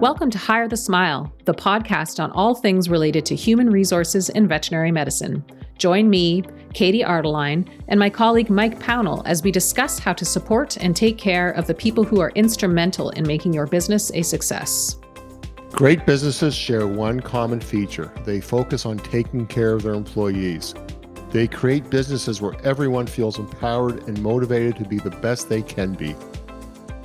Welcome to Hire the Smile, the podcast on all things related to human resources in veterinary medicine. Join me, Katie Ardeline, and my colleague Mike Pownall as we discuss how to support and take care of the people who are instrumental in making your business a success. Great businesses share one common feature they focus on taking care of their employees. They create businesses where everyone feels empowered and motivated to be the best they can be.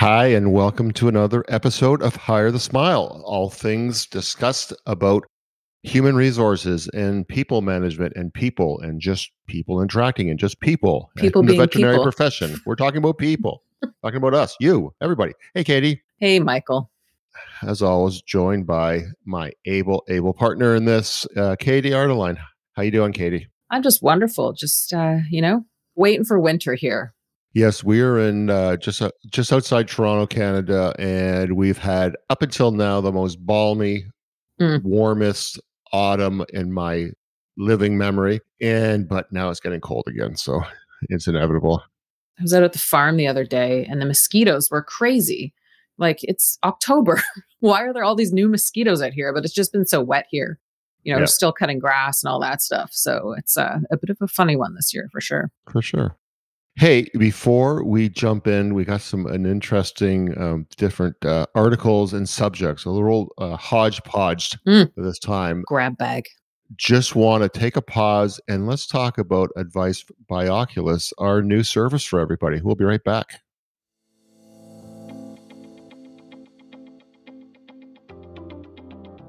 Hi, and welcome to another episode of Hire the Smile. All things discussed about human resources and people management and people and just people interacting and just people. People in the veterinary people. profession. We're talking about people, talking about us, you, everybody. Hey, Katie. Hey, Michael. As always, joined by my able able partner in this, uh, Katie Ardeline. How you doing, Katie? I'm just wonderful. Just, uh, you know, waiting for winter here. Yes, we are in uh, just uh, just outside Toronto, Canada, and we've had up until now the most balmy, Mm. warmest autumn in my living memory. And but now it's getting cold again, so it's inevitable. I was out at the farm the other day and the mosquitoes were crazy. Like it's October. Why are there all these new mosquitoes out here? But it's just been so wet here. You know, Yeah. we're still cutting grass and all that stuff. So it's uh, a bit of a funny one this year for sure. For sure. Hey, before we jump in, we got some an interesting um, different uh, articles and subjects, a little uh, hodgepodge Mm. this time. Grab bag. just want to take a pause and let's talk about Advice by Oculus, our new service for everybody. We'll be right back.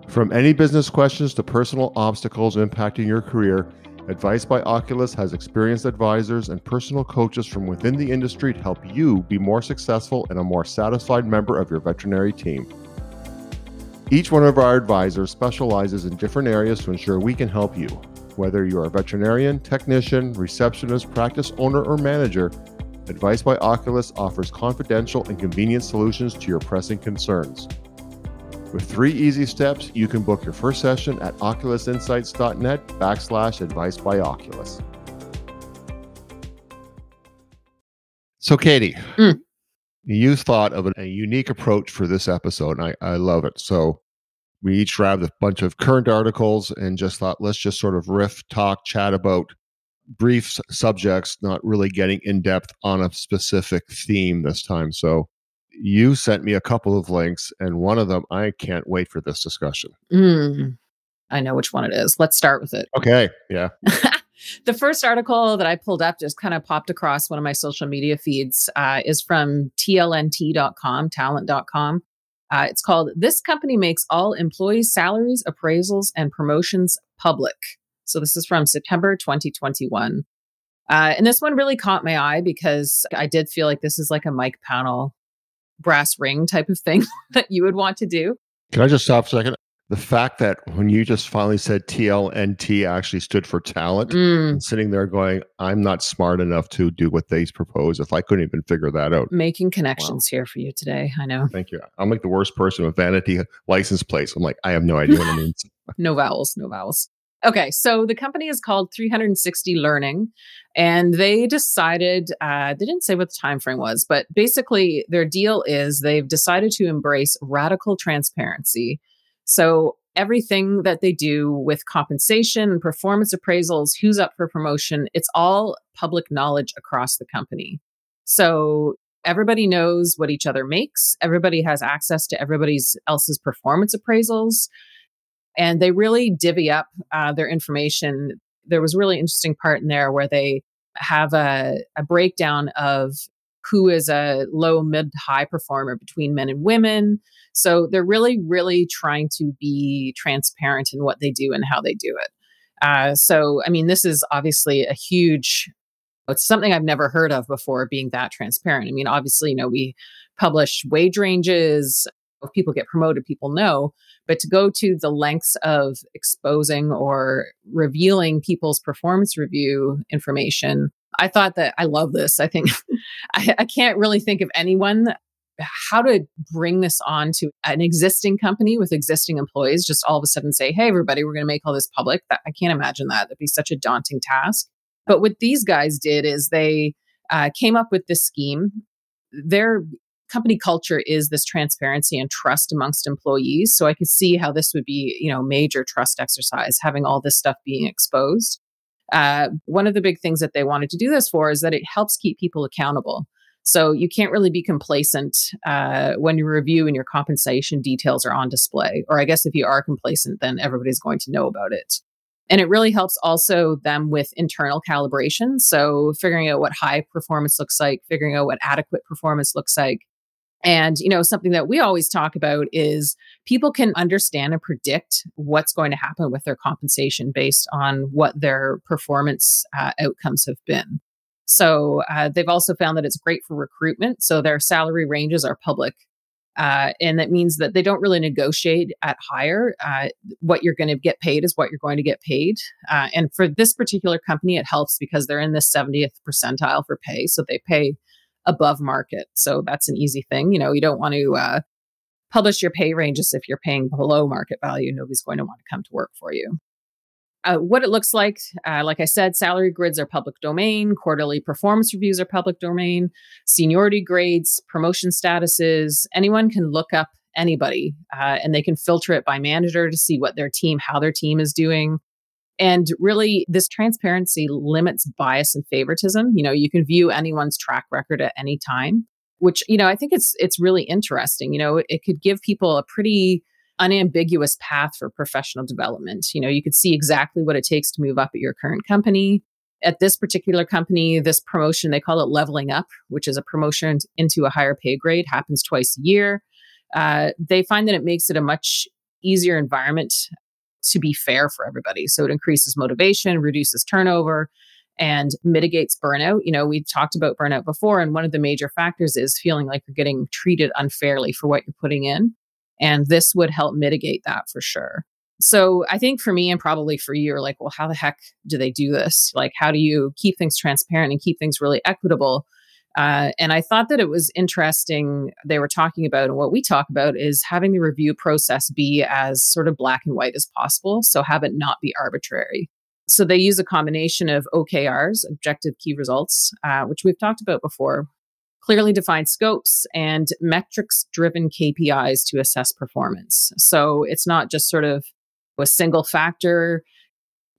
From any business questions to personal obstacles impacting your career, Advice by Oculus has experienced advisors and personal coaches from within the industry to help you be more successful and a more satisfied member of your veterinary team. Each one of our advisors specializes in different areas to ensure we can help you. Whether you are a veterinarian, technician, receptionist, practice owner, or manager, Advice by Oculus offers confidential and convenient solutions to your pressing concerns. With three easy steps, you can book your first session at oculusinsights.net backslash advice by Oculus. So, Katie, Mm. you thought of a, unique approach for this episode, and I, I love it. So, we each grabbed a bunch of current articles and just thought, let's just sort of riff, talk, chat about brief subjects, not really getting in depth on a specific theme this time. So, you sent me a couple of links, and one of them, I can't wait for this discussion. Mm. I know which one it is. Let's start with it. Okay. Yeah. the first article that I pulled up just kind of popped across one of my social media feeds uh, is from tlnt.com, talent.com. Uh, it's called This Company Makes All Employees' Salaries, Appraisals, and Promotions Public. So this is from September 2021. Uh, and this one really caught my eye because I did feel like this is like a Mike Pownall brass ring type of thing that you would want to do. Can I just stop for a second? The fact that when you just finally said TLNT actually stood for talent, Mm, and sitting there going, I'm not smart enough to do what they propose if I couldn't even figure that out. making connections here for you today. I know. Thank you. I'm like the worst person with vanity license plates. I'm like, I have no idea what it means. no vowels, no vowels. Okay, so the company is called 360 Learning, and they decided uh, they didn't say what the time frame was, but basically their deal is they've decided to embrace radical transparency. So everything that they do with compensation performance appraisals, who's up for promotion, it's all public knowledge across the company. So everybody knows what each other makes. Everybody has access to everybody's else's performance appraisals and they really divvy up uh, their information. There was a really interesting part in there where they have a, a breakdown of who is a low, mid, high performer between men and women. So they're really, really trying to be transparent in what they do and how they do it. Uh, so, I mean, this is obviously a huge, it's something I've never heard of before being that transparent. I mean, obviously, you know, we publish wage ranges, if people get promoted, people know. But to go to the lengths of exposing or revealing people's performance review information, I thought that I love this. I think I, I can't really think of anyone how to bring this on to an existing company with existing employees, just all of a sudden say, hey, everybody, we're going to make all this public. That, I can't imagine that. That'd be such a daunting task. But what these guys did is they uh, came up with this scheme. Their company culture is this transparency and trust amongst employees. So I could see how this would be, you know, major trust exercise, having all this stuff being exposed. Uh, one of the big things that they wanted to do this for is that it helps keep people accountable. So you can't really be complacent uh, when your review and your compensation details are on display. Or I guess if you are complacent, then everybody's going to know about it. And it really helps also them with internal calibration. So figuring out what high performance looks like, figuring out what adequate performance looks like, and, you know, something that we always talk about is people can understand and predict what's going to happen with their compensation based on what their performance uh, outcomes have been. So uh, they've also found that it's great for recruitment. So their salary ranges are public. Uh, and that means that they don't really negotiate at higher. Uh, what you're going to get paid is what you're going to get paid. Uh, and for this particular company, it helps because they're in the 70th percentile for pay. So they pay above market. So that's an easy thing. You know, you don't want to uh, publish your pay ranges if you're paying below market value. Nobody's going to want to come to work for you. Uh, what it looks like, uh, like I said, salary grids are public domain, quarterly performance reviews are public domain, seniority grades, promotion statuses. Anyone can look up anybody uh, and they can filter it by manager to see what their team, how their team is doing. And really, this transparency limits bias and favoritism. You know, you can view anyone's track record at any time, which, you know, I think it's it's really interesting. You know, it, could give people a pretty unambiguous path for professional development. You know, you could see exactly what it takes to move up at your current company. At this particular company, this promotion, they call it leveling up, which is a promotion into a higher pay grade, happens twice a year. Uh, they find that it makes it a much easier environment to be fair for everybody. So it increases motivation, reduces turnover, and mitigates burnout. You know, we've talked about burnout before, and one of the major factors is feeling like you're getting treated unfairly for what you're putting in. And this would help mitigate that for sure. So I think for me and probably for you are like, well, how the heck do they do this? Like, how do you keep things transparent and keep things really equitable? Uh, and I thought that it was interesting. They were talking about, and what we talk about is having the review process be as sort of black and white as possible. So have it not be arbitrary. So they use a combination of OKRs, objective key results, uh, which we've talked about before, clearly defined scopes, and metrics driven KPIs to assess performance. So it's not just sort of a single factor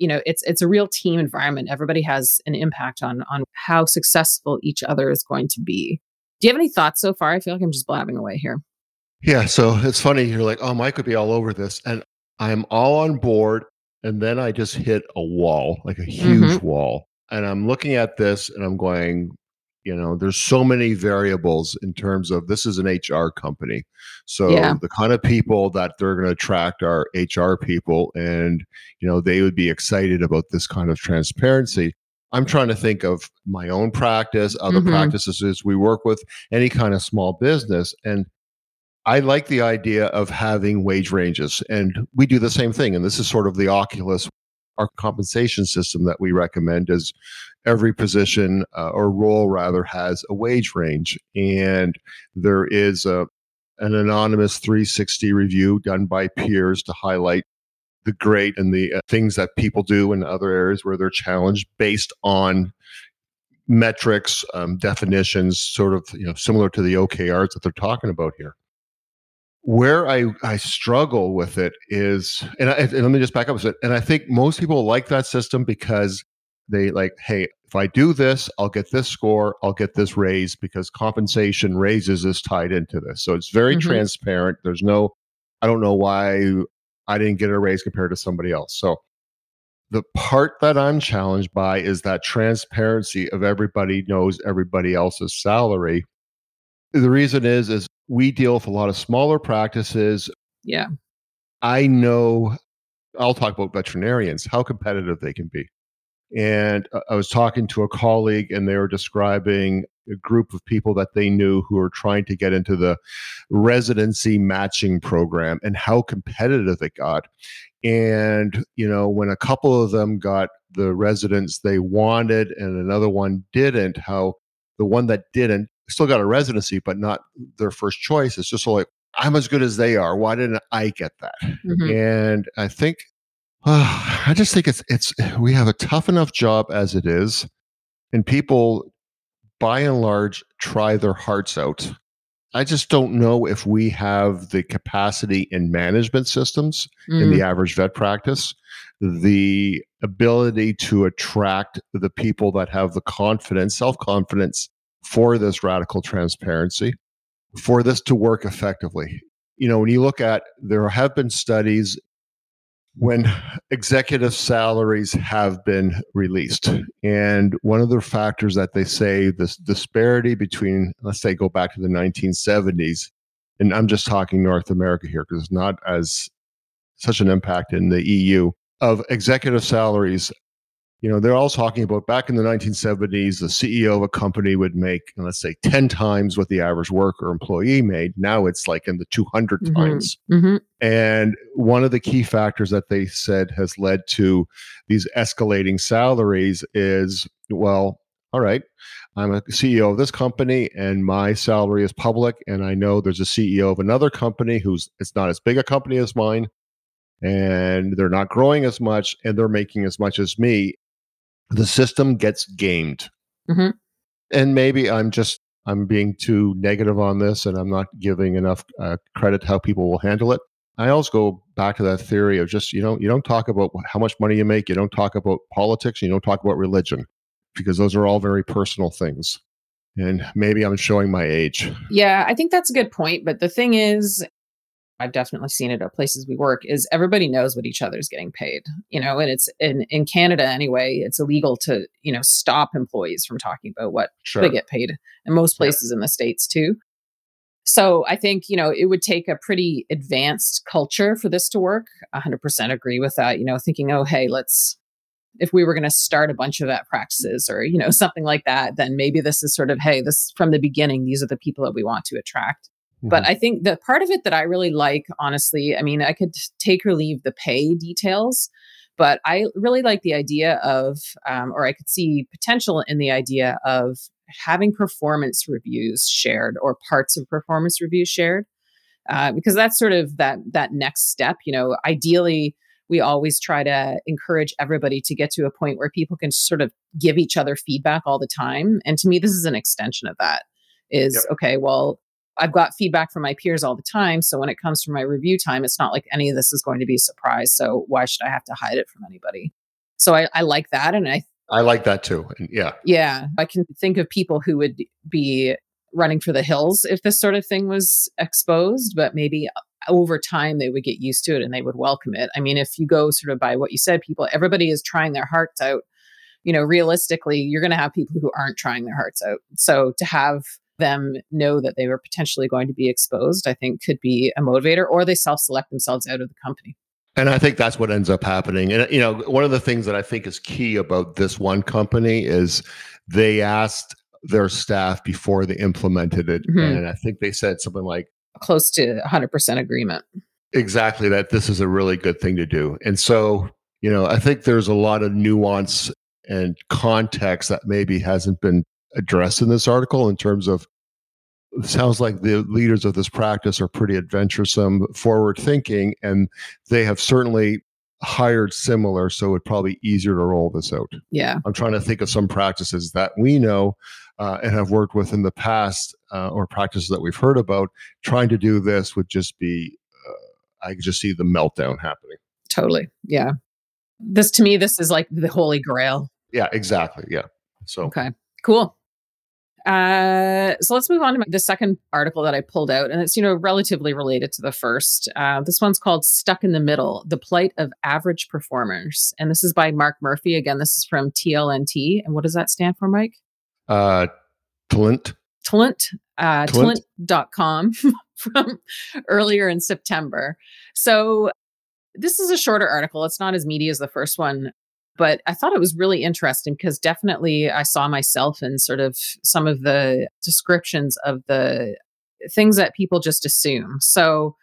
you know it's it's a real team environment. Everybody has an impact on on how successful each other is going to be. Do you have any thoughts so far? I feel like i'm just blabbing away here. Yeah so it's funny you're like oh mike could be all over this and i'm all on board and then i just hit a wall like a huge mm-hmm. wall and i'm looking at this and i'm going you know there's so many variables in terms of this is an hr company so yeah. the kind of people that they're going to attract are hr people and you know they would be excited about this kind of transparency i'm trying to think of my own practice other mm-hmm. practices we work with any kind of small business and I like the idea of having wage ranges, and we do the same thing. And this is sort of the Oculus our compensation system that we recommend is every position uh, or role rather has a wage range and there is a an anonymous 360 review done by peers to highlight the great and the uh, things that people do in other areas where they're challenged based on metrics um, definitions sort of you know similar to the okrs that they're talking about here where I, I struggle with it is, and, I, and let me just back up a bit. And I think most people like that system because they like, hey, if I do this, I'll get this score, I'll get this raise because compensation raises is tied into this. So it's very mm-hmm. transparent. There's no, I don't know why I didn't get a raise compared to somebody else. So the part that I'm challenged by is that transparency of everybody knows everybody else's salary. The reason is, is we deal with a lot of smaller practices. Yeah. I know, I'll talk about veterinarians, how competitive they can be. And I was talking to a colleague and they were describing a group of people that they knew who were trying to get into the residency matching program and how competitive it got. And, you know, when a couple of them got the residence they wanted and another one didn't, how the one that didn't still got a residency, but not their first choice. It's just like, I'm as good as they are. Why didn't I get that? Mm-hmm. And I think, uh, I just think it's, it's, we have a tough enough job as it is. And people, by and large, try their hearts out. I just don't know if we have the capacity in management systems mm. in the mm. average vet practice, the ability to attract the people that have the confidence, self confidence for this radical transparency, for this to work effectively. You know, when you look at, there have been studies when executive salaries have been released. And one of the factors that they say this disparity between, let's say, go back to the 1970s, and I'm just talking North America here because it's not as such an impact in the EU of executive salaries you know they're all talking about back in the 1970s the ceo of a company would make let's say 10 times what the average worker employee made now it's like in the 200 mm-hmm. times mm-hmm. and one of the key factors that they said has led to these escalating salaries is well all right i'm a ceo of this company and my salary is public and i know there's a ceo of another company who's it's not as big a company as mine and they're not growing as much and they're making as much as me the system gets gamed. Mm-hmm. And maybe I'm just I'm being too negative on this, and I'm not giving enough uh, credit how people will handle it. I always go back to that theory of just you know you don't talk about how much money you make, you don't talk about politics, you don't talk about religion, because those are all very personal things. And maybe I'm showing my age. Yeah, I think that's a good point. But the thing is, I've definitely seen it at places we work is everybody knows what each other's getting paid, you know, and it's in, in Canada anyway, it's illegal to, you know, stop employees from talking about what sure. they get paid and most places yeah. in the States too. So I think, you know, it would take a pretty advanced culture for this to work. 100% agree with that, you know, thinking, oh, hey, let's, if we were going to start a bunch of vet practices or, you know, something like that, then maybe this is sort of, hey, this from the beginning, these are the people that we want to attract. But mm-hmm. I think the part of it that I really like, honestly, I mean, I could take or leave the pay details, but I really like the idea of, um, or I could see potential in the idea of having performance reviews shared or parts of performance reviews shared, uh, because that's sort of that that next step. You know, ideally, we always try to encourage everybody to get to a point where people can sort of give each other feedback all the time, and to me, this is an extension of that. Is yep. okay. Well, I've got feedback from my peers all the time. So when it comes to my review time, it's not like any of this is going to be a surprise. So why should I have to hide it from anybody? So I, I like that. And I, I like that too. Yeah. Yeah. I can think of people who would be running for the hills if this sort of thing was exposed, but maybe uh, over time they would get used to it and they would welcome it. I mean, if you go sort of by what you said, people, everybody is trying their hearts out. You know, realistically, you're going to have people who aren't trying their hearts out. So to have them know that they were potentially going to be exposed, I think could be a motivator, or they self select themselves out of the company. And I think that's what ends up happening. And, you know, one of the things that I think is key about this one company is they asked their staff before they implemented it. Mm-hmm. And I think they said something like close to 100% agreement. Exactly, that this is a really good thing to do. And so, you know, I think there's a lot of nuance and context that maybe hasn't been addressed in this article in terms of sounds like the leaders of this practice are pretty adventuresome, forward thinking, and they have certainly hired similar, so it's probably easier to roll this out. Yeah. I'm trying to think of some practices that we know uh, and have worked with in the past uh, or practices that we've heard about. Trying to do this would just be, uh, I just see the meltdown happening. Totally. Yeah. This to me, this is like the holy grail. Yeah, exactly. Yeah. So, okay, cool. Uh, so let's move on to the second article that I pulled out, and it's you know relatively related to the first. Uh, this one's called "Stuck in the Middle: The Plight of Average Performers," and this is by Mark Murphy. Again, this is from TLNT, and what does that stand for, Mike? Uh, Tlint. Tlint. Uh, Tlint.com from earlier in September. So this is a shorter article. It's not as meaty as the first one, But I thought it was really interesting because definitely I saw myself in sort of some of the descriptions of the things that people just assume. So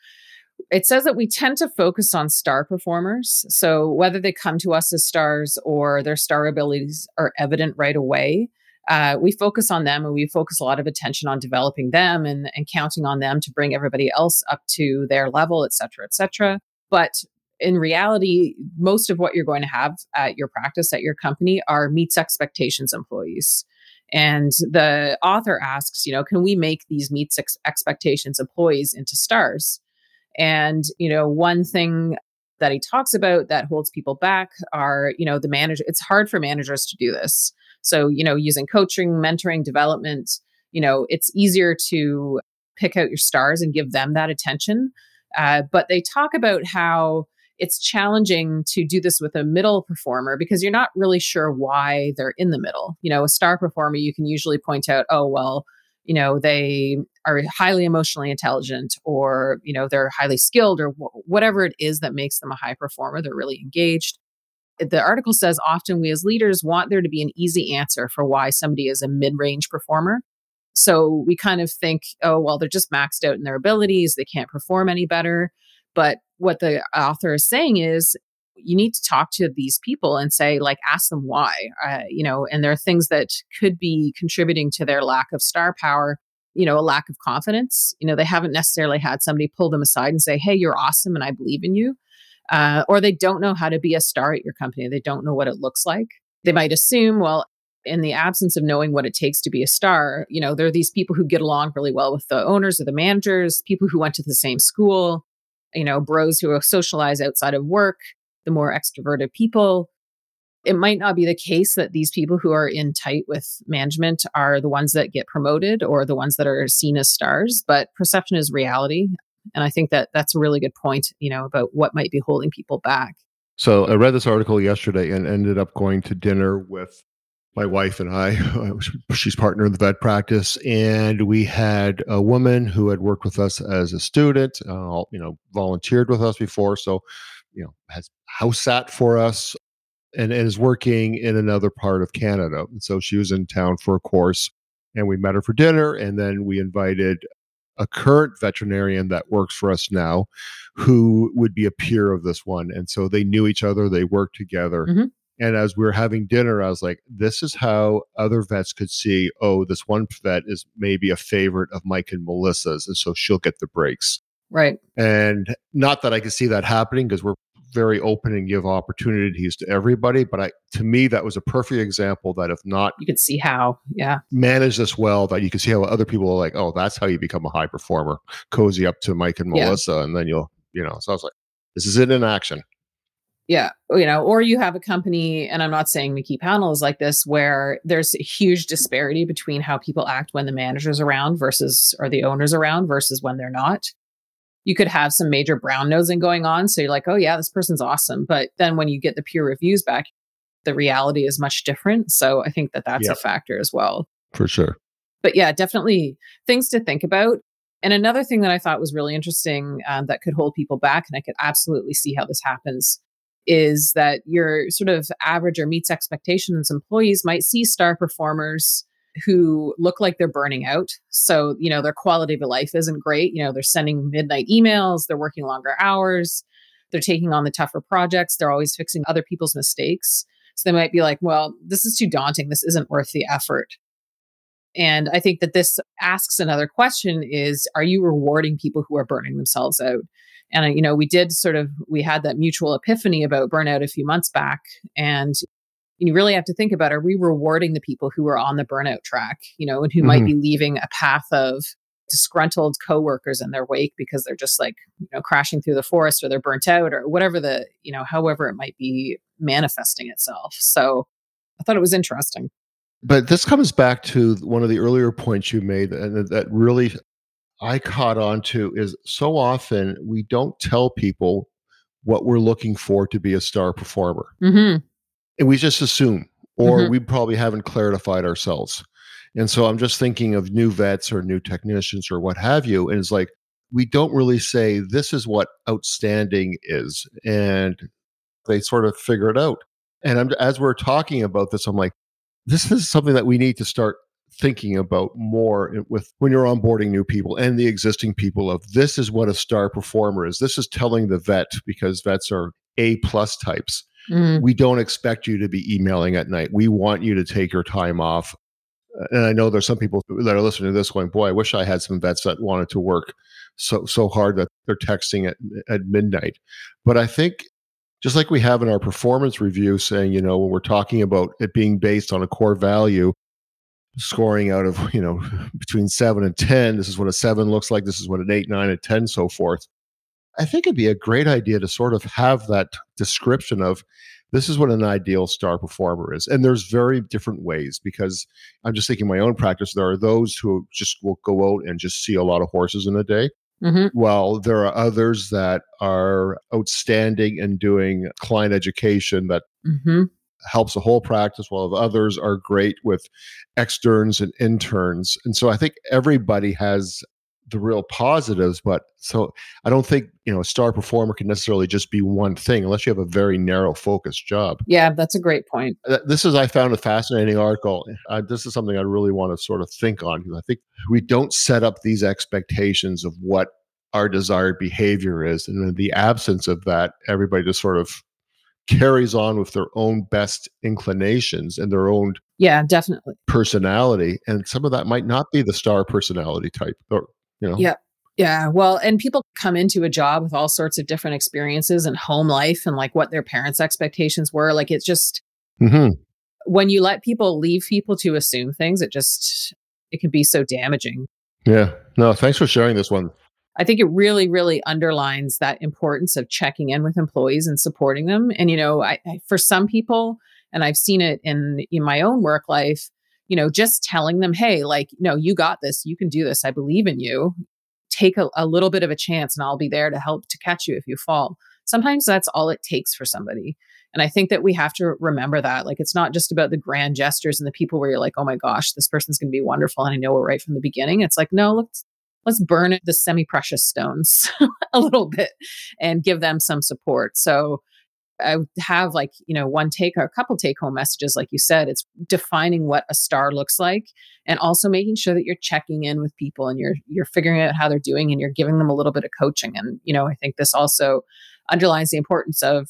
it says that we tend to focus on star performers. So whether they come to us as stars or their star abilities are evident right away, uh, we focus on them and we focus a lot of attention on developing them and, and counting on them to bring everybody else up to their level, et cetera, et cetera. But in reality, most of what you're going to have at your practice, at your company, are meets expectations employees. And the author asks, you know, can we make these meets ex- expectations employees into stars? And, you know, one thing that he talks about that holds people back are, you know, the manager, it's hard for managers to do this. So, you know, using coaching, mentoring, development, you know, it's easier to pick out your stars and give them that attention. Uh, but they talk about how it's challenging to do this with a middle performer because you're not really sure why they're in the middle. You know, a star performer, you can usually point out, oh, well, you know, they are highly emotionally intelligent or, you know, they're highly skilled or wh- whatever it is that makes them a high performer. They're really engaged. The article says often we as leaders want there to be an easy answer for why somebody is a mid range performer. So we kind of think, oh, well, they're just maxed out in their abilities. They can't perform any better. But what the author is saying is you need to talk to these people and say like ask them why uh, you know and there are things that could be contributing to their lack of star power you know a lack of confidence. You know they haven't necessarily had somebody pull them aside and say hey you're awesome and i believe in you uh, or they don't know how to be a star at your company. They don't know what it looks like. They might assume well in the absence of knowing what it takes to be a star you know there are these people who get along really well with the owners or the managers people who went to the same school you know, bros who socialize outside of work, the more extroverted people. It might not be the case that these people who are in tight with management are the ones that get promoted or the ones that are seen as stars, but perception is reality. And I think that that's a really good point, you know, about what might be holding people back. So I read this article yesterday and ended up going to dinner with my wife and I, she's partner in the vet practice, and we had a woman who had worked with us as a student, uh, you know, volunteered with us before, so you know, has house sat for us, and, and is working in another part of Canada. And so she was in town for a course, and we met her for dinner, and then we invited a current veterinarian that works for us now who would be a peer of this one and so they knew each other they worked together mm-hmm. And as we were having dinner, I was like, this is how other vets could see, oh, this one vet is maybe a favorite of Mike and Melissa's. And so she'll get the breaks. Right. And not that I can see that happening because we're very open and give opportunities to everybody. But I, to me, that was a perfect example that if not, you could see how, yeah, manage this well, that you can see how other people are like, oh, that's how you become a high performer. Cozy up to Mike and Melissa, yeah. and then you'll, you know. So I was like, this is it in action yeah you know or you have a company and i'm not saying McKee-Pownall is like this where there's a huge disparity between how people act when the manager's around versus or the owner's around versus when they're not. You could have some major brown nosing going on so you're like oh yeah this person's awesome. But then when you get the peer reviews back the reality is much different. So i think that that's yeah. a factor as well. For sure. But yeah definitely things to think about. And another thing that i thought was really interesting um, that could hold people back and i could absolutely see how this happens is that your sort of average or meets expectations employees might see star performers who look like they're burning out. So, you know, their quality of life isn't great. You know, they're sending midnight emails, they're working longer hours, they're taking on the tougher projects, they're always fixing other people's mistakes. So they might be like, well, this is too daunting. This isn't worth the effort. And I think that this asks another question is are you rewarding people who are burning themselves out? And, you know, we did sort of, we had that mutual epiphany about burnout a few months back. And you really have to think about are we rewarding the people who are on the burnout track, you know, and who mm-hmm. might be leaving a path of disgruntled coworkers in their wake because they're just like, you know, crashing through the forest or they're burnt out or whatever the, you know, however it might be manifesting itself. So I thought it was interesting. But this comes back to one of the earlier points you made, and that really I caught on to is so often we don't tell people what we're looking for to be a star performer. Mm-hmm. And we just assume, or mm-hmm. we probably haven't clarified ourselves. And so I'm just thinking of new vets or new technicians or what have you. And it's like, we don't really say, this is what outstanding is. And they sort of figure it out. And I'm, as we're talking about this, I'm like, this is something that we need to start thinking about more with when you're onboarding new people and the existing people of this is what a star performer is. This is telling the vet because vets are A plus types. Mm. We don't expect you to be emailing at night. We want you to take your time off. And I know there's some people that are listening to this going, boy, I wish I had some vets that wanted to work so so hard that they're texting at at midnight. But I think just like we have in our performance review saying, you know, when we're talking about it being based on a core value, scoring out of, you know, between seven and 10, this is what a seven looks like, this is what an eight, nine, and 10, so forth. I think it'd be a great idea to sort of have that description of this is what an ideal star performer is. And there's very different ways because I'm just thinking my own practice. There are those who just will go out and just see a lot of horses in a day. Mm-hmm. Well, there are others that are outstanding in doing client education that mm-hmm. helps the whole practice, while others are great with externs and interns. And so I think everybody has the real positives, but so I don't think, you know, a star performer can necessarily just be one thing unless you have a very narrow focused job. Yeah, that's a great point. This is, I found a fascinating article. Uh, this is something I really want to sort of think on because I think we don't set up these expectations of what our desired behavior is. And in the absence of that, everybody just sort of carries on with their own best inclinations and their own yeah definitely personality and some of that might not be the star personality type or you know yeah yeah well and people come into a job with all sorts of different experiences and home life and like what their parents expectations were like it's just mm-hmm. when you let people leave people to assume things it just it can be so damaging yeah no thanks for sharing this one I think it really, really underlines that importance of checking in with employees and supporting them. And, you know, I, I, for some people, and I've seen it in, in my own work life, you know, just telling them, hey, like, no, you got this, you can do this, I believe in you. Take a, a little bit of a chance and I'll be there to help to catch you if you fall. Sometimes that's all it takes for somebody. And I think that we have to remember that. Like, it's not just about the grand gestures and the people where you're like, oh my gosh, this person's going to be wonderful. And I know it right from the beginning. It's like, no, let's, let's burn the semi precious stones a little bit and give them some support. So I have like, you know, one take or a couple take home messages, like you said, it's defining what a star looks like and also making sure that you're checking in with people and you're, you're figuring out how they're doing and you're giving them a little bit of coaching. And, you know, I think this also underlines the importance of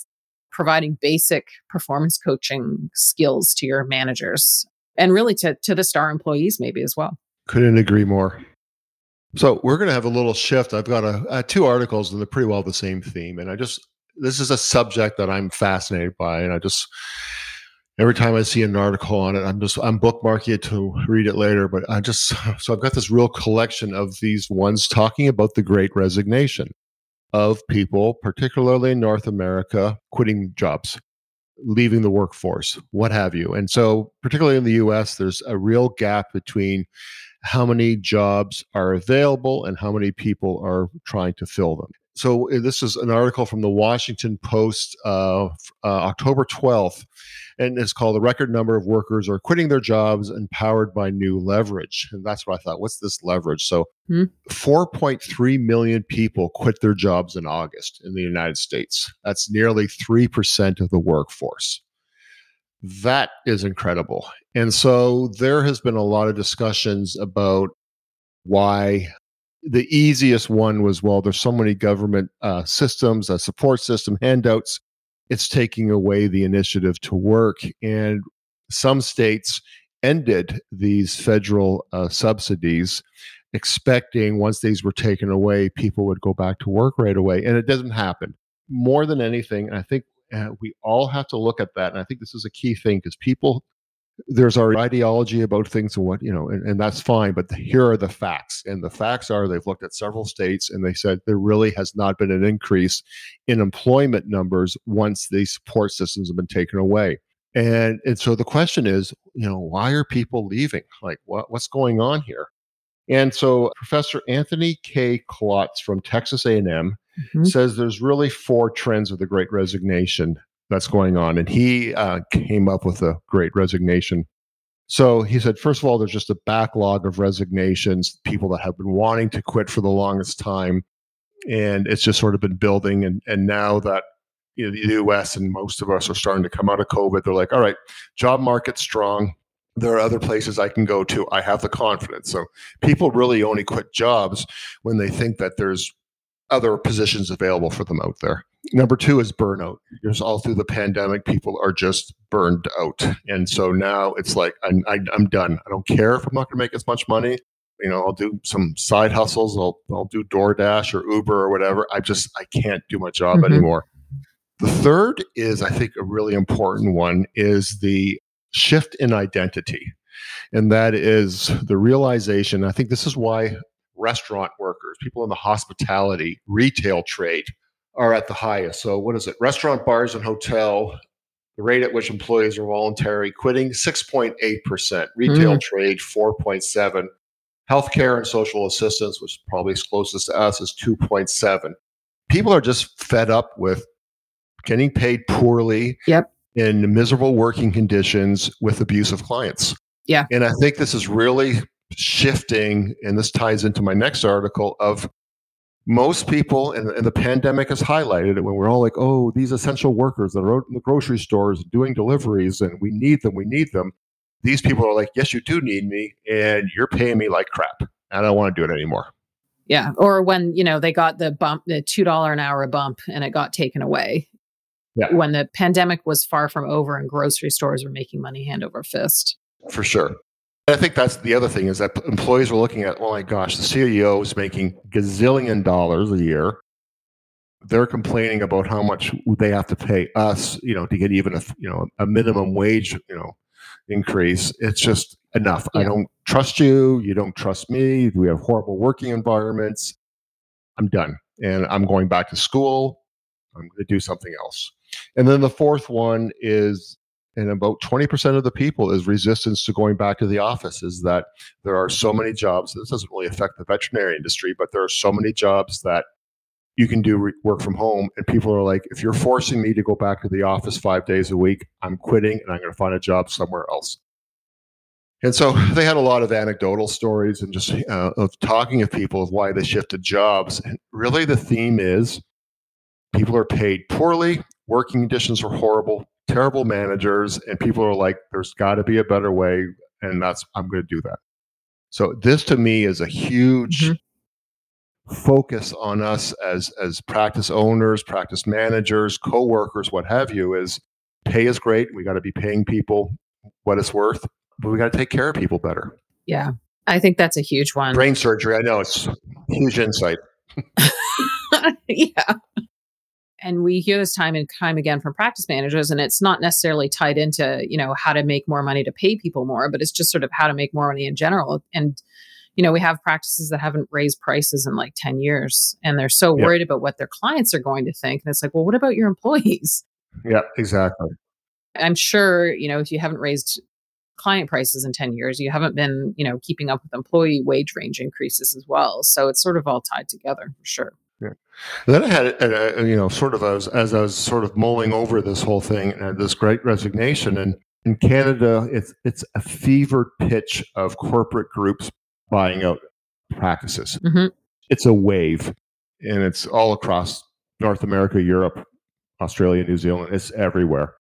providing basic performance coaching skills to your managers and really to, to the star employees maybe as well. Couldn't agree more. So we're going to have a little shift. I've got a, uh, two articles and they're pretty well the same theme. And I just, this is a subject that I'm fascinated by. And I just, every time I see an article on it, I'm just, I'm bookmarking it to read it later. But I just, so I've got this real collection of these ones talking about the great resignation of people, particularly in North America, quitting jobs leaving the workforce, what have you. And so, particularly in the US, there's a real gap between how many jobs are available and how many people are trying to fill them. So, uh, this is an article from the Washington Post, uh, uh, October 12th, and it's called The Record Number of Workers Are Quitting Their Jobs Empowered by New Leverage. And that's what I thought. What's this leverage? So, hmm 4.3 million people quit their jobs in August in the United States. That's nearly 3% of the workforce. That is incredible. And so there has been a lot of discussions about why the easiest one was well, there's so many government uh, systems, a support system, handouts. It's taking away the initiative to work. And some states ended these federal uh, subsidies, expecting once these were taken away, people would go back to work right away. And it doesn't happen. More than anything, I think uh, we all have to look at that. And I think this is a key thing because people, there's our ideology about things and what, you know, and, and that's fine. But the, here are the facts. And the facts are they've looked at several states and they said there really has not been an increase in employment numbers once these support systems have been taken away. And, and so the question is, you know, why are people leaving? Like, what, what's going on here? And so Professor Anthony K. Klotz from Texas A&M mm-hmm. says there's really four trends of the Great Resignation that's going on, and he uh, came up with a Great Resignation. So he said, first of all, there's just a backlog of resignations, people that have been wanting to quit for the longest time, and it's just sort of been building. And and now that you know, the US and most of us are starting to come out of COVID. They're like, all right, job market's strong. There are other places I can go to. I have the confidence. So people really only quit jobs when they think that there's other positions available for them out there. Number two is burnout. Because all through the pandemic, people are just burned out, and so now it's like I'm, i am done. I don't care if I'm not going to make as much money. You know, I'll do some side hustles. I'll I'll do DoorDash or Uber or whatever. I just I can't do my job mm-hmm. anymore. The third is, I think, a really important one is the shift in identity. And that is the realization. I think this is why restaurant workers, people in the hospitality, retail trade are at the highest. So, what is it? Restaurant, bars, and hotel, the rate at which employees are voluntary quitting 6.8%, retail mm. trade 4.7, healthcare and social assistance, which probably is probably closest to us, is 2.7. People are just fed up with getting paid poorly yep. in miserable working conditions with abusive clients. Yeah. And I think this is really shifting, and this ties into my next article of most people, and, and, the pandemic has highlighted it when we're all like, oh, these essential workers that are out in the grocery stores doing deliveries and we need them, we need them. These people are like, yes, you do need me, and you're paying me like crap. I don't want to do it anymore. Yeah. Or when, you know, they got the bump, the $2 an hour bump and it got taken away yeah. when the pandemic was far from over and grocery stores were making money hand over fist. For sure. I think that's the other thing is that employees were looking at, oh my gosh, the CEO is making gazillion dollars a year. They're complaining about how much they have to pay us, you know, to get even a you know a minimum wage, you know, increase. It's just enough. Yeah. I don't trust you. You don't trust me. We have horrible working environments. I'm done, and I'm going back to school. I'm going to do something else. And then the fourth one is, and about 20% of the people is resistance to going back to the office, is that there are so many jobs. This doesn't really affect the veterinary industry, but there are so many jobs that you can do re- work from home. And people are like, if you're forcing me to go back to the office five days a week, I'm quitting and I'm going to find a job somewhere else. And so they had a lot of anecdotal stories and just uh, of talking to people of why they shifted jobs. And really, the theme is people are paid poorly working conditions are horrible, terrible managers, and people are like, there's got to be a better way. And that's, I'm going to do that. So this to me is a huge mm-hmm. focus on us as, as practice owners, practice managers, co-workers, what have you, is pay is great. We got to be paying people what it's worth, but we got to take care of people better. Yeah. I think that's a huge one. Brain surgery. I know it's huge insight. yeah and we hear this time and time again from practice managers and it's not necessarily tied into you know how to make more money to pay people more but it's just sort of how to make more money in general. And you know we have practices that haven't raised prices in like 10 years and they're so yep. worried about what their clients are going to think and it's like well what about your employees? Yeah exactly. I'm sure you know if you haven't raised client prices in 10 years you haven't been you know keeping up with employee wage range increases as well. So it's sort of all tied together for sure yeah. then I had, uh, you know, sort of as, as I was sort of mulling over this whole thing and this great resignation. And in Canada, it's it's a fever pitch of corporate groups buying out practices. Mm-hmm. It's a wave, and it's all across North America, Europe, Australia, New Zealand. It's everywhere.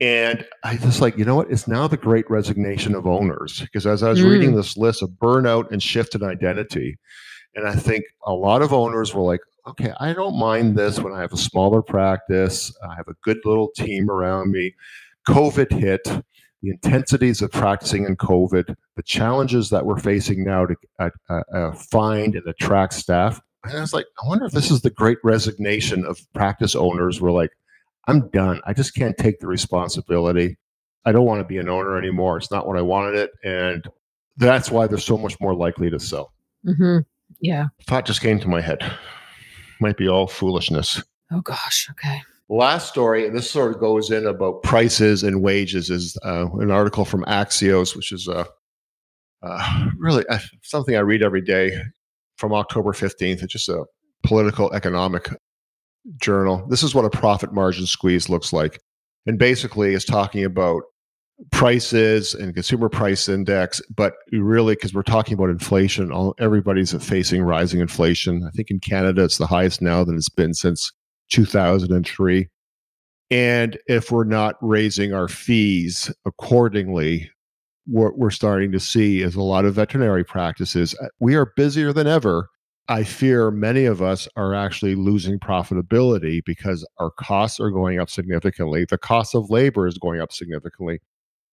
And I just like, you know what? It's now the great resignation of owners. Because as I was mm. reading this list of burnout and shift in identity, and I think a lot of owners were like, okay, I don't mind this when I have a smaller practice, I have a good little team around me. COVID hit, the intensities of practicing in COVID, the challenges that we're facing now to uh, uh, uh, find and attract staff. And I was like, I wonder if this is the great resignation of practice owners. We're like, I'm done. I just can't take the responsibility. I don't want to be an owner anymore. It's not what I wanted it. And that's why they're so much more likely to sell. Mm-hmm. Yeah. Thought just came to my head. Might be all foolishness. Oh, gosh. Okay. Last story, and this sort of goes in about prices and wages, is uh, an article from Axios, which is uh, uh, really uh, something I read every day from October 15th. It's just a political economic journal. This is what a profit margin squeeze looks like. And basically, is talking about prices and consumer price index, but really because we're talking about inflation, all everybody's facing rising inflation. I think in Canada it's the highest now that it's been since 2003. And if we're not raising our fees accordingly, what we're starting to see is a lot of veterinary practices. Uh, we are busier than ever. I fear many of us are actually losing profitability because our costs are going up significantly. The cost of labor is going up significantly.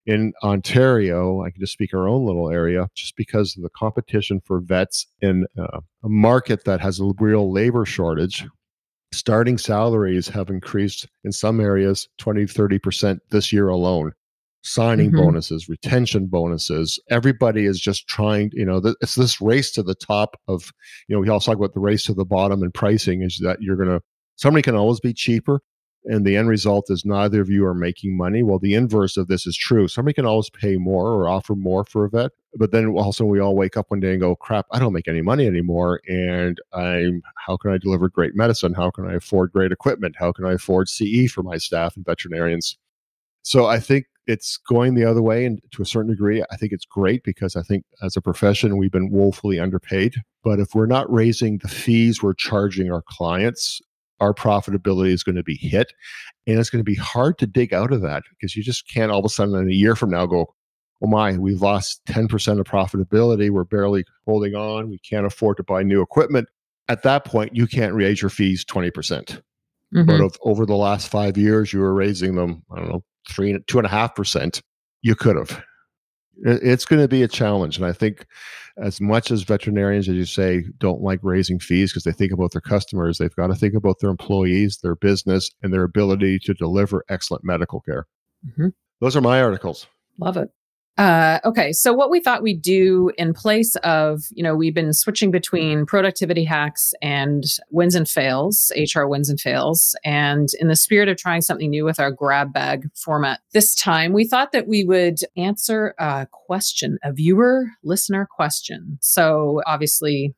In Ontario, I can just speak our own little area, just because of the competition for vets in uh, a market that has a real labor shortage. Starting salaries have increased in some areas 20 30% this year alone signing mm-hmm. bonuses, retention bonuses. Everybody is just trying, you know, th- it's this race to the top of, you know, we also talk about the race to the bottom and pricing is that you're going to, somebody can always be cheaper. And the end result is neither of you are making money. Well, the inverse of this is true. Somebody can always pay more or offer more for a vet. But then also we all wake up one day and go, crap, I don't make any money anymore. And I'm, how can I deliver great medicine? How can I afford great equipment? How can I afford CE for my staff and veterinarians? So I think it's going the other way and to a certain degree i think it's great because i think as a profession we've been woefully underpaid but if we're not raising the fees we're charging our clients our profitability is going to be hit and it's going to be hard to dig out of that because you just can't all of a sudden in a year from now go oh my we've lost 10% of profitability we're barely holding on we can't afford to buy new equipment at that point you can't raise your fees 20% mm-hmm. but if, over the last five years you were raising them i don't know three, two and a half percent, you could have. It's going to be a challenge. And I think as much as veterinarians, as you say, don't like raising fees because they think about their customers, they've got to think about their employees, their business, and their ability to deliver excellent medical care. Mm-hmm. Those are my articles. Love it. Uh, okay, so what we thought we'd do in place of, you know, we've been switching between productivity hacks and wins and fails, HR wins and fails. And in the spirit of trying something new with our grab bag format this time, we thought that we would answer a question, a viewer listener question. So obviously,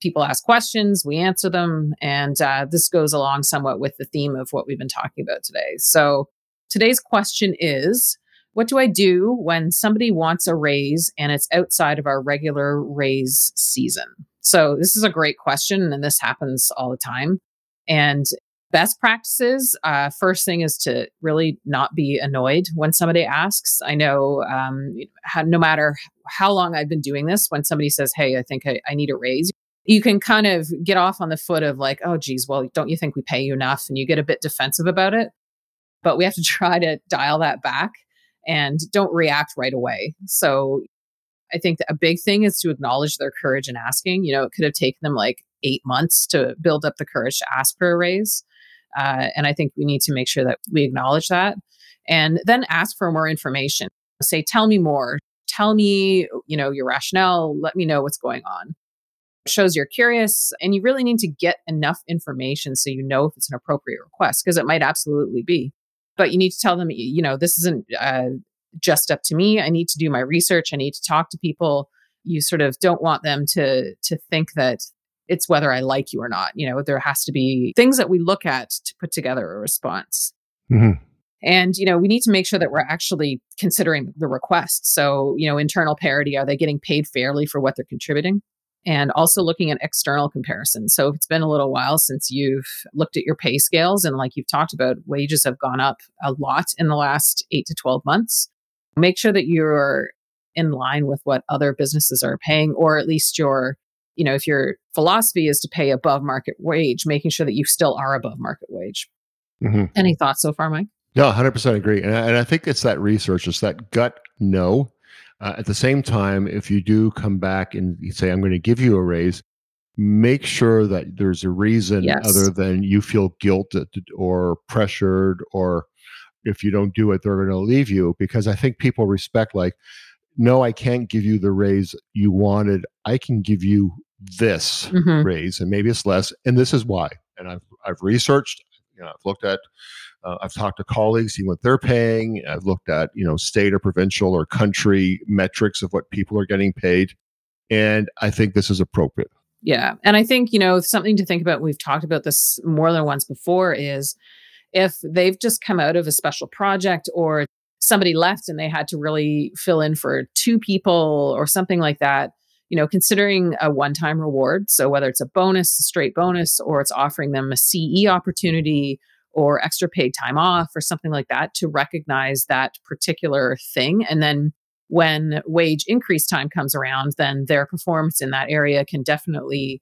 people ask questions, we answer them. And uh, this goes along somewhat with the theme of what we've been talking about today. So today's question is, what do I do when somebody wants a raise and it's outside of our regular raise season? So, this is a great question, and this happens all the time. And best practices uh, first thing is to really not be annoyed when somebody asks. I know um, how, no matter how long I've been doing this, when somebody says, Hey, I think I, I need a raise, you can kind of get off on the foot of like, oh, geez, well, don't you think we pay you enough? And you get a bit defensive about it. But we have to try to dial that back and don't react right away. So I think a big thing is to acknowledge their courage in asking. You know, it could have taken them like eight months to build up the courage to ask for a raise. Uh, and I think we need to make sure that we acknowledge that and then ask for more information. Say, tell me more. Tell me, you know, your rationale. Let me know what's going on. Shows you're curious and you really need to get enough information so you know if it's an appropriate request because it might absolutely be but you need to tell them, you know, this isn't uh, just up to me. I need to do my research. I need to talk to people. You sort of don't want them to to think that it's whether I like you or not. You know, there has to be things that we look at to put together a response. Mm-hmm. And, you know, we need to make sure that we're actually considering the request. So, you know, internal parity, are they getting paid fairly for what they're contributing? And also looking at external comparisons. So if it's been a little while since you've looked at your pay scales and like you've talked about, wages have gone up a lot in the last eight to 12 months, make sure that you're in line with what other businesses are paying, or at least your, you know, if your philosophy is to pay above market wage, making sure that you still are above market wage. Mm-hmm. Any thoughts so far, Mike? No, 100% agree. And I, and I think it's that research, it's that gut no uh, at the same time, if you do come back and say, I'm going to give you a raise, make sure that there's a reason yes. other than you feel guilt or pressured, or if you don't do it, they're going to leave you. Because I think people respect, like, no, I can't give you the raise you wanted. I can give you this mm-hmm. raise, and maybe it's less. And this is why. And I've, I've researched, you know, I've looked at uh, I've talked to colleagues, seen what they're paying. I've looked at you know state or provincial or country metrics of what people are getting paid, and I think this is appropriate. Yeah, and I think you know something to think about. We've talked about this more than once before. Is if they've just come out of a special project or somebody left and they had to really fill in for two people or something like that you know considering a one-time reward so whether it's a bonus a straight bonus or it's offering them a ce opportunity or extra paid time off or something like that to recognize that particular thing. And then when wage increase time comes around, then their performance in that area can definitely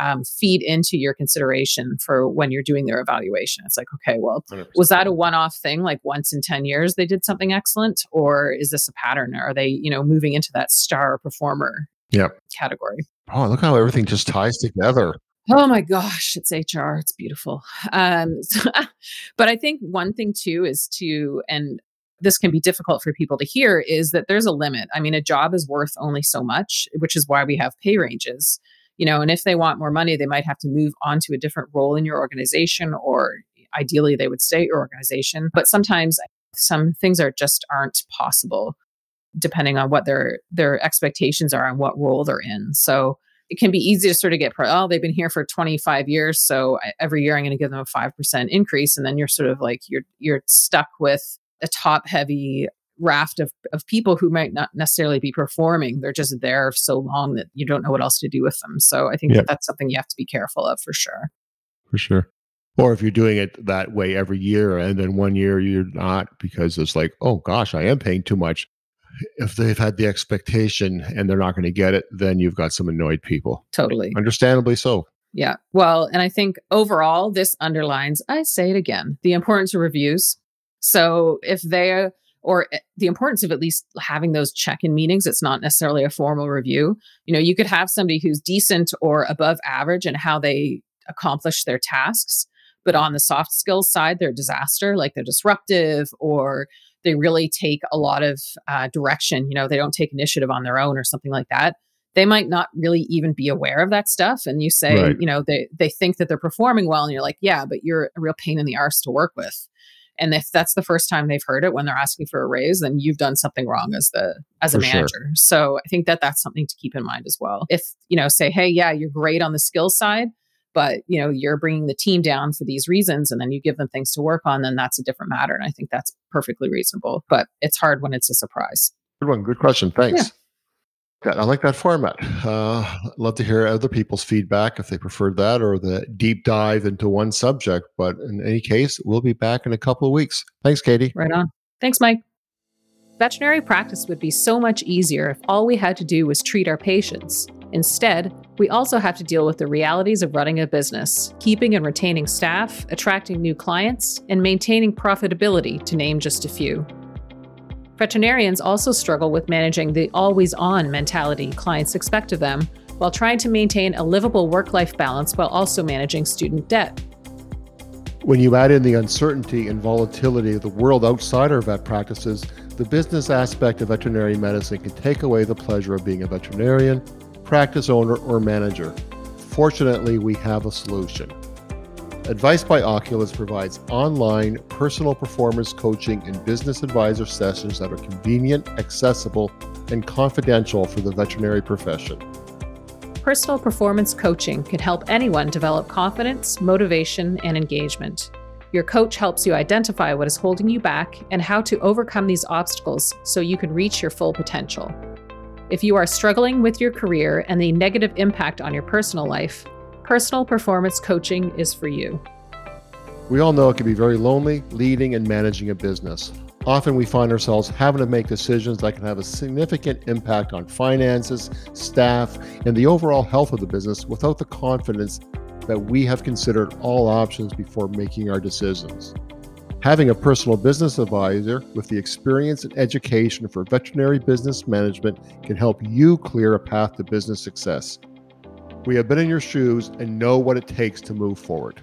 um, feed into your consideration for when you're doing their evaluation. It's like, okay, well, 100%. was that a one-off thing? Like once in ten years they did something excellent, or is this a pattern? Are they, you know, moving into that star performer yep. category? Oh, look how everything just ties together. Oh my gosh, it's HR. It's beautiful. Um, so, but I think one thing too is to, and this can be difficult for people to hear, is that there's a limit. I mean, a job is worth only so much, which is why we have pay ranges you know and if they want more money they might have to move on to a different role in your organization or ideally they would stay at your organization but sometimes some things are just aren't possible depending on what their their expectations are and what role they're in so it can be easy to sort of get pro oh they've been here for 25 years so every year i'm going to give them a 5% increase and then you're sort of like you're you're stuck with a top heavy raft of, of people who might not necessarily be performing. They're just there so long that you don't know what else to do with them. So I think that that's something you have to be careful of for sure. For sure. Or if you're doing it that way every year and then one year you're not because it's like, oh gosh, I am paying too much. If they've had the expectation and they're not going to get it, then you've got some annoyed people. Totally. Understandably so. Yeah. Well, and I think overall, this underlines, I say it again, the importance of reviews. So if they or eh, the importance of at least having those check-in meetings it's not necessarily a formal review you know you could have somebody who's decent or above average in how they accomplish their tasks but on the soft skills side they're a disaster like they're disruptive or they really take a lot of uh, direction you know they don't take initiative on their own or something like that they might not really even be aware of that stuff and you say right. you know they they think that they're performing well and you're like yeah but you're a real pain in the arse to work with and if that's the first time they've heard it when they're asking for a raise, then you've done something wrong as the as a manager. Sure. So I think that that's something to keep in mind as well. If you know, say, hey, yeah, you're great on the skill side, but you know you're bringing the team down for these reasons and then you give them things to work on then that's a different matter and i think that's perfectly reasonable but it's hard when it's a surprise good one good question thanks yeah. I like that format. Uh, love to hear other people's feedback if they prefer that or the deep dive into one subject. But in any case, we'll be back in a couple of weeks. Thanks, Katie. Right on. Thanks, Mike. Veterinary practice would be so much easier if all we had to do was treat our patients. Instead, we also have to deal with the realities of running a business, keeping and retaining staff, attracting new clients, and maintaining profitability, to name just a few. Veterinarians also struggle with managing the always on mentality clients expect of them while trying to maintain a livable work life balance while also managing student debt. When you add in the uncertainty and volatility of the world outside our vet practices, the business aspect of veterinary medicine can take away the pleasure of being a veterinarian, practice owner, or manager. Fortunately, we have a solution. Advice by Oculus provides online personal performance coaching and business advisor sessions that are convenient, accessible, and confidential for the veterinary profession. Personal performance coaching can help anyone develop confidence, motivation, and engagement. Your coach helps you identify what is holding you back and how to overcome these obstacles so you can reach your full potential. If you are struggling with your career and the negative impact on your personal life, personal performance coaching is for you. We all know it can be very lonely leading and managing a business. Often we find ourselves having to make decisions that can have a significant impact on finances, staff, and the overall health of the business without the confidence that we have considered all options before making our decisions. Having a personal business advisor with the experience and education for veterinary business management can help you clear a path to business success. We have been in your shoes and know what it takes to move forward.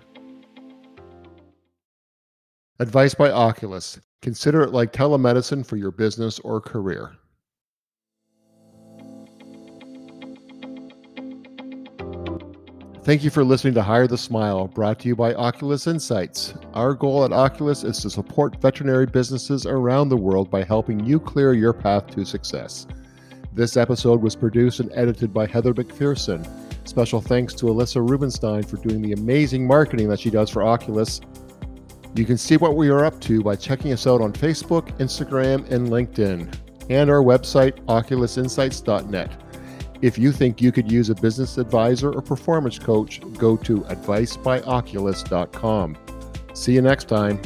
Advice by Oculus. Consider it like telemedicine for your business or career. Thank you for listening to Hire the Smile, brought to you by Oculus Insights. Our goal at Oculus is to support veterinary businesses around the world by helping you clear your path to success. This episode was produced and edited by Heather McPherson. Special thanks to Alyssa Rubenstein for doing the amazing marketing that she does for Oculus. You can see what we are up to by checking us out on Facebook, Instagram, and LinkedIn, and our website, oculusinsights.net. If you think you could use a business advisor or performance coach, go to advicebyoculus.com. See you next time.